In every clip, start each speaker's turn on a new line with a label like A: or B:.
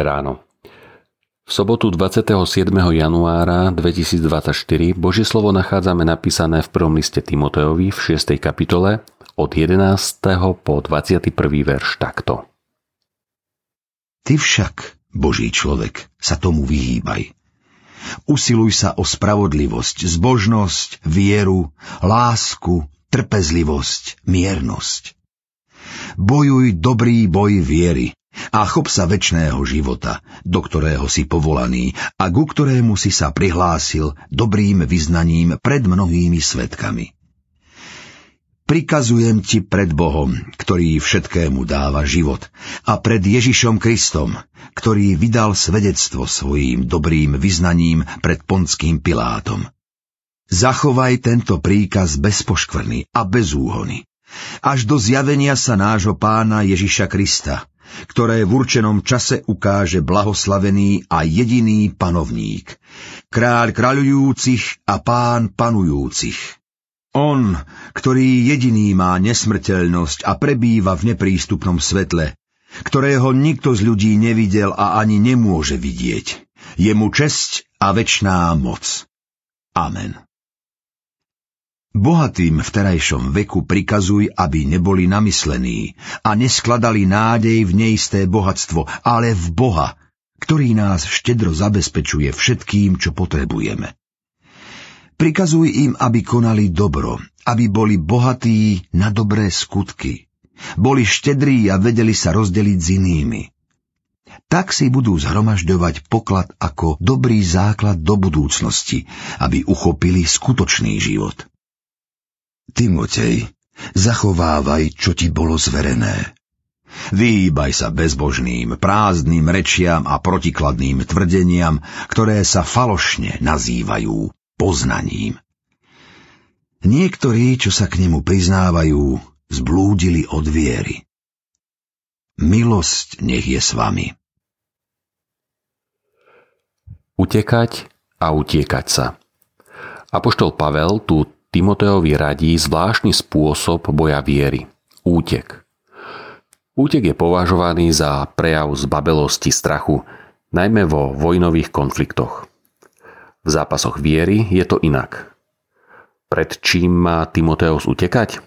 A: ráno. V sobotu 27. januára 2024 Božie slovo nachádzame napísané v prvom liste Timoteovi v 6. kapitole od 11. po 21. verš takto.
B: Ty však, Boží človek, sa tomu vyhýbaj. Usiluj sa o spravodlivosť, zbožnosť, vieru, lásku, trpezlivosť, miernosť. Bojuj dobrý boj viery a chop sa väčšného života, do ktorého si povolaný a ku ktorému si sa prihlásil dobrým vyznaním pred mnohými svetkami. Prikazujem ti pred Bohom, ktorý všetkému dáva život, a pred Ježišom Kristom, ktorý vydal svedectvo svojím dobrým vyznaním pred Ponským Pilátom. Zachovaj tento príkaz bez poškvrny a bez úhony, až do zjavenia sa nášho pána Ježiša Krista, ktoré v určenom čase ukáže blahoslavený a jediný panovník, kráľ kráľujúcich a pán panujúcich. On, ktorý jediný má nesmrteľnosť a prebýva v neprístupnom svetle, ktorého nikto z ľudí nevidel a ani nemôže vidieť. Je mu česť a večná moc. Amen. Bohatým v terajšom veku prikazuj, aby neboli namyslení a neskladali nádej v neisté bohatstvo, ale v Boha, ktorý nás štedro zabezpečuje všetkým, čo potrebujeme. Prikazuj im, aby konali dobro, aby boli bohatí na dobré skutky. Boli štedrí a vedeli sa rozdeliť s inými. Tak si budú zhromažďovať poklad ako dobrý základ do budúcnosti, aby uchopili skutočný život. Timotej, zachovávaj, čo ti bolo zverené. Vyhýbaj sa bezbožným, prázdnym rečiam a protikladným tvrdeniam, ktoré sa falošne nazývajú poznaním. Niektorí, čo sa k nemu priznávajú, zblúdili od viery. Milosť nech je s vami.
A: Utekať a utiekať sa. Apoštol Pavel tu Timoteovi radí zvláštny spôsob boja viery – útek. Útek je považovaný za prejav zbabelosti strachu, najmä vo vojnových konfliktoch. V zápasoch viery je to inak. Pred čím má Timoteus utekať?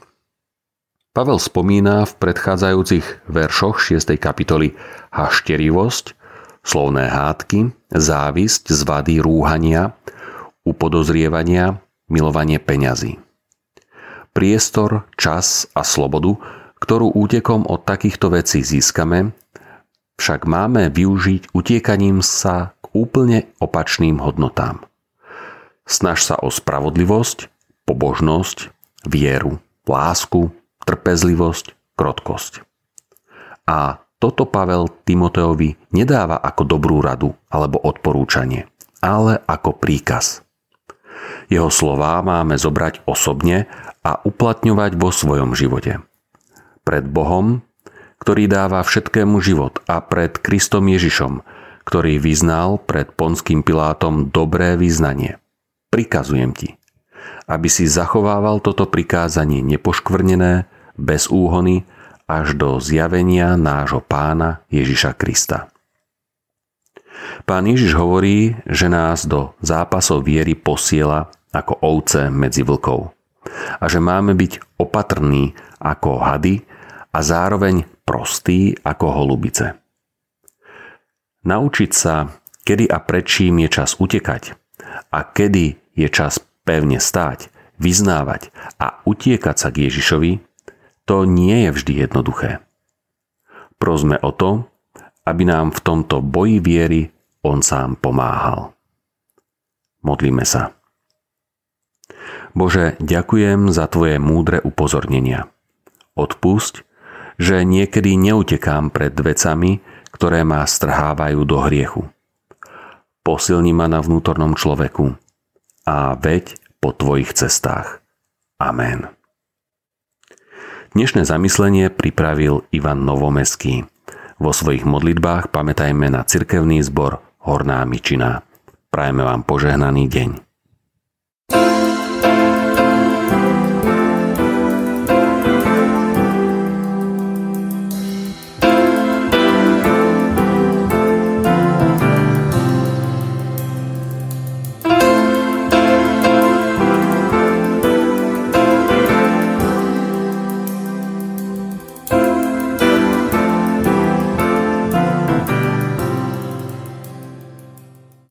A: Pavel spomína v predchádzajúcich veršoch 6. kapitoly hašterivosť, slovné hádky, závisť, zvady, rúhania, upodozrievania, milovanie peňazí. Priestor, čas a slobodu, ktorú útekom od takýchto vecí získame, však máme využiť utiekaním sa k úplne opačným hodnotám. Snaž sa o spravodlivosť, pobožnosť, vieru, lásku, trpezlivosť, krotkosť. A toto Pavel Timoteovi nedáva ako dobrú radu alebo odporúčanie, ale ako príkaz – jeho slová máme zobrať osobne a uplatňovať vo svojom živote. Pred Bohom, ktorý dáva všetkému život a pred Kristom Ježišom, ktorý vyznal pred Ponským Pilátom dobré vyznanie. Prikazujem ti, aby si zachovával toto prikázanie nepoškvrnené, bez úhony, až do zjavenia nášho pána Ježiša Krista. Pán Ježiš hovorí, že nás do zápasov viery posiela ako ovce medzi vlkov a že máme byť opatrní ako hady a zároveň prostí ako holubice. Naučiť sa, kedy a prečím je čas utekať a kedy je čas pevne stáť, vyznávať a utiekať sa k Ježišovi, to nie je vždy jednoduché. Prosme o to, aby nám v tomto boji viery on sám pomáhal. Modlíme sa. Bože, ďakujem za Tvoje múdre upozornenia. Odpusť, že niekedy neutekám pred vecami, ktoré ma strhávajú do hriechu. Posilni ma na vnútornom človeku a veď po Tvojich cestách. Amen. Dnešné zamyslenie pripravil Ivan Novomeský. Vo svojich modlitbách pamätajme na cirkevný zbor Horná Mičina. Prajeme vám požehnaný deň.